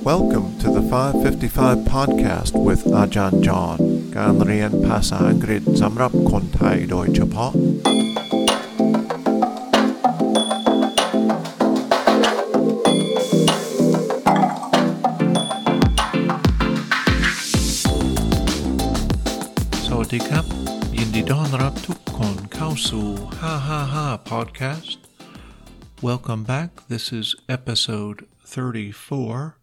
Welcome to the 555 podcast with Ajahn John การเรียนภาษาอังกฤษสำหรับคนไทยโดยเฉพาะ สวัสดีครับ ยินดีต้อนรับทุกคนเข้าสู่ 555 podcast Welcome back. This is episode 34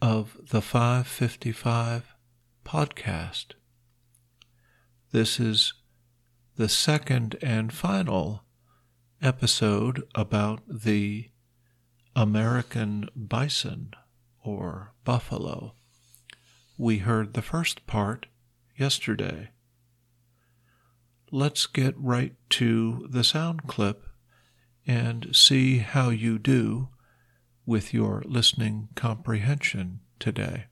of the 555 podcast. This is the second and final episode about the American bison or buffalo. We heard the first part yesterday. Let's get right to the sound clip and see how you do with your listening comprehension today.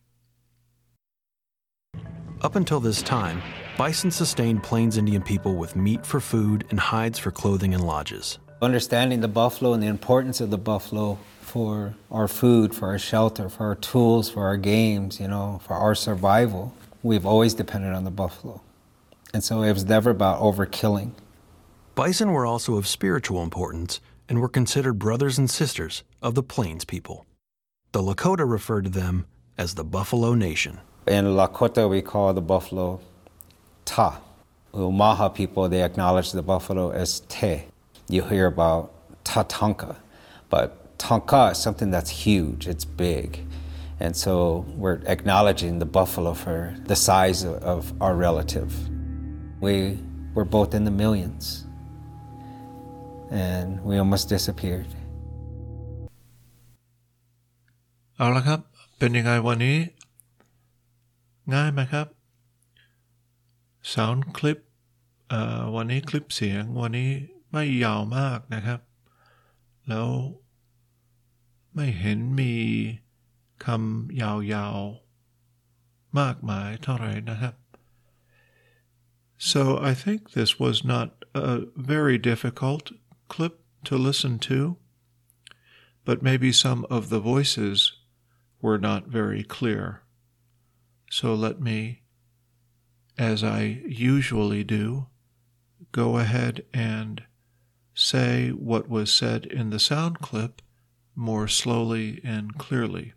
Up until this time, bison sustained Plains Indian people with meat for food and hides for clothing and lodges. Understanding the buffalo and the importance of the buffalo for our food, for our shelter, for our tools, for our games, you know, for our survival, we've always depended on the buffalo. And so it was never about overkilling. Bison were also of spiritual importance and were considered brothers and sisters of the Plains people. The Lakota referred to them as the Buffalo Nation. In Lakota, we call the buffalo ta. Umaha people, they acknowledge the buffalo as te. You hear about tatanka, but Tonka is something that's huge, it's big. And so we're acknowledging the buffalo for the size of our relative. We were both in the millions, and we almost disappeared. เอาละครับ เป็นยังไงวันนี้ ง่ายไหมครับ sound clip เอ่อวันนี้คลิปเสียงวันนี้ไม่ยาวมากนะครับ แล้วไม่เห็นมีคำยาวๆ มากมายเท่าไหร่นะครับ So I think this was not a very difficult clip to listen to, but maybe some of the voices were not very clear. So let me, as I usually do, go ahead and say what was said in the sound clip more slowly and clearly.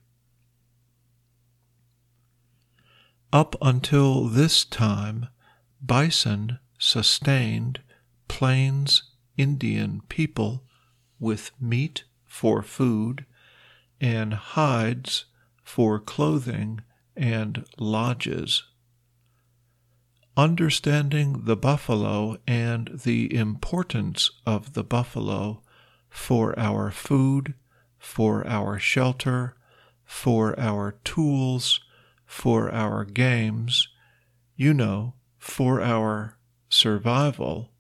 Up until this time, bison sustained Plains Indian people with meat for food and hides for clothing and lodges. Understanding the buffalo and the importance of the buffalo for our food, for our shelter, for our tools, for our games, you know, for our survival,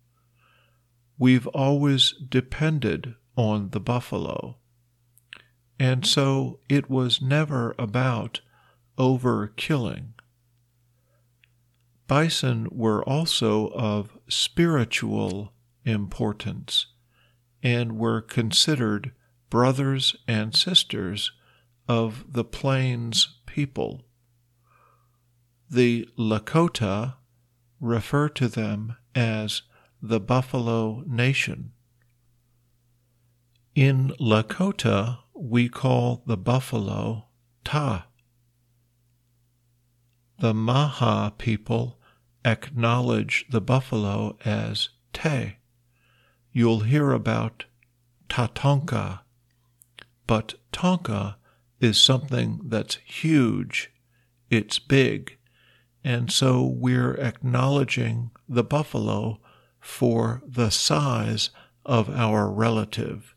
we've always depended on the buffalo. And so it was never about overkilling. Bison were also of spiritual importance and were considered brothers and sisters of the Plains people. The Lakota refer to them as the Buffalo Nation. In Lakota, we call the buffalo Ta. The Maha people acknowledge the buffalo as Te. You'll hear about Tatonka, but Tonka is something that's huge, it's big, and so we're acknowledging the buffalo for the size of our relative.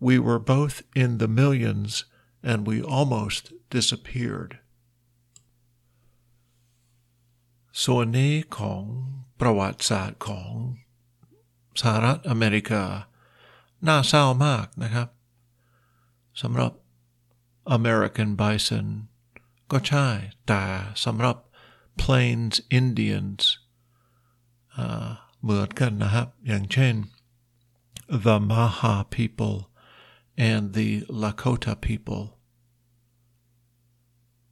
We were both in the millions and we almost disappeared. ส่วนนี้ของประวัติศาสตร์ของสหรัฐอเมริกา น่าเศร้ามากนะครับสำหรับ American Bison ก็ใช่ แต่สำหรับ Plains Indians อ่า เหมือนกันนะครับ อย่างเช่น the Maha people and the Lakota people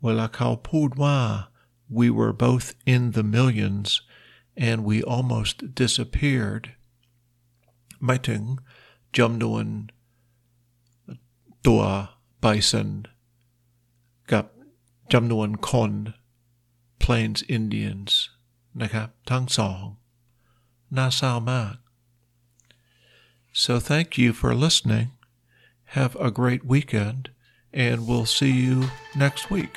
เวลาเขาพูดว่า we were both in the millions and we almost disappeared หมายถึงจำนวนตัวไบซันกับจำนวนคน Plains Indians นะครับทั้งสอง น่าเศร้ามาก So thank you for listening. Have a great weekend, and we'll see you next week.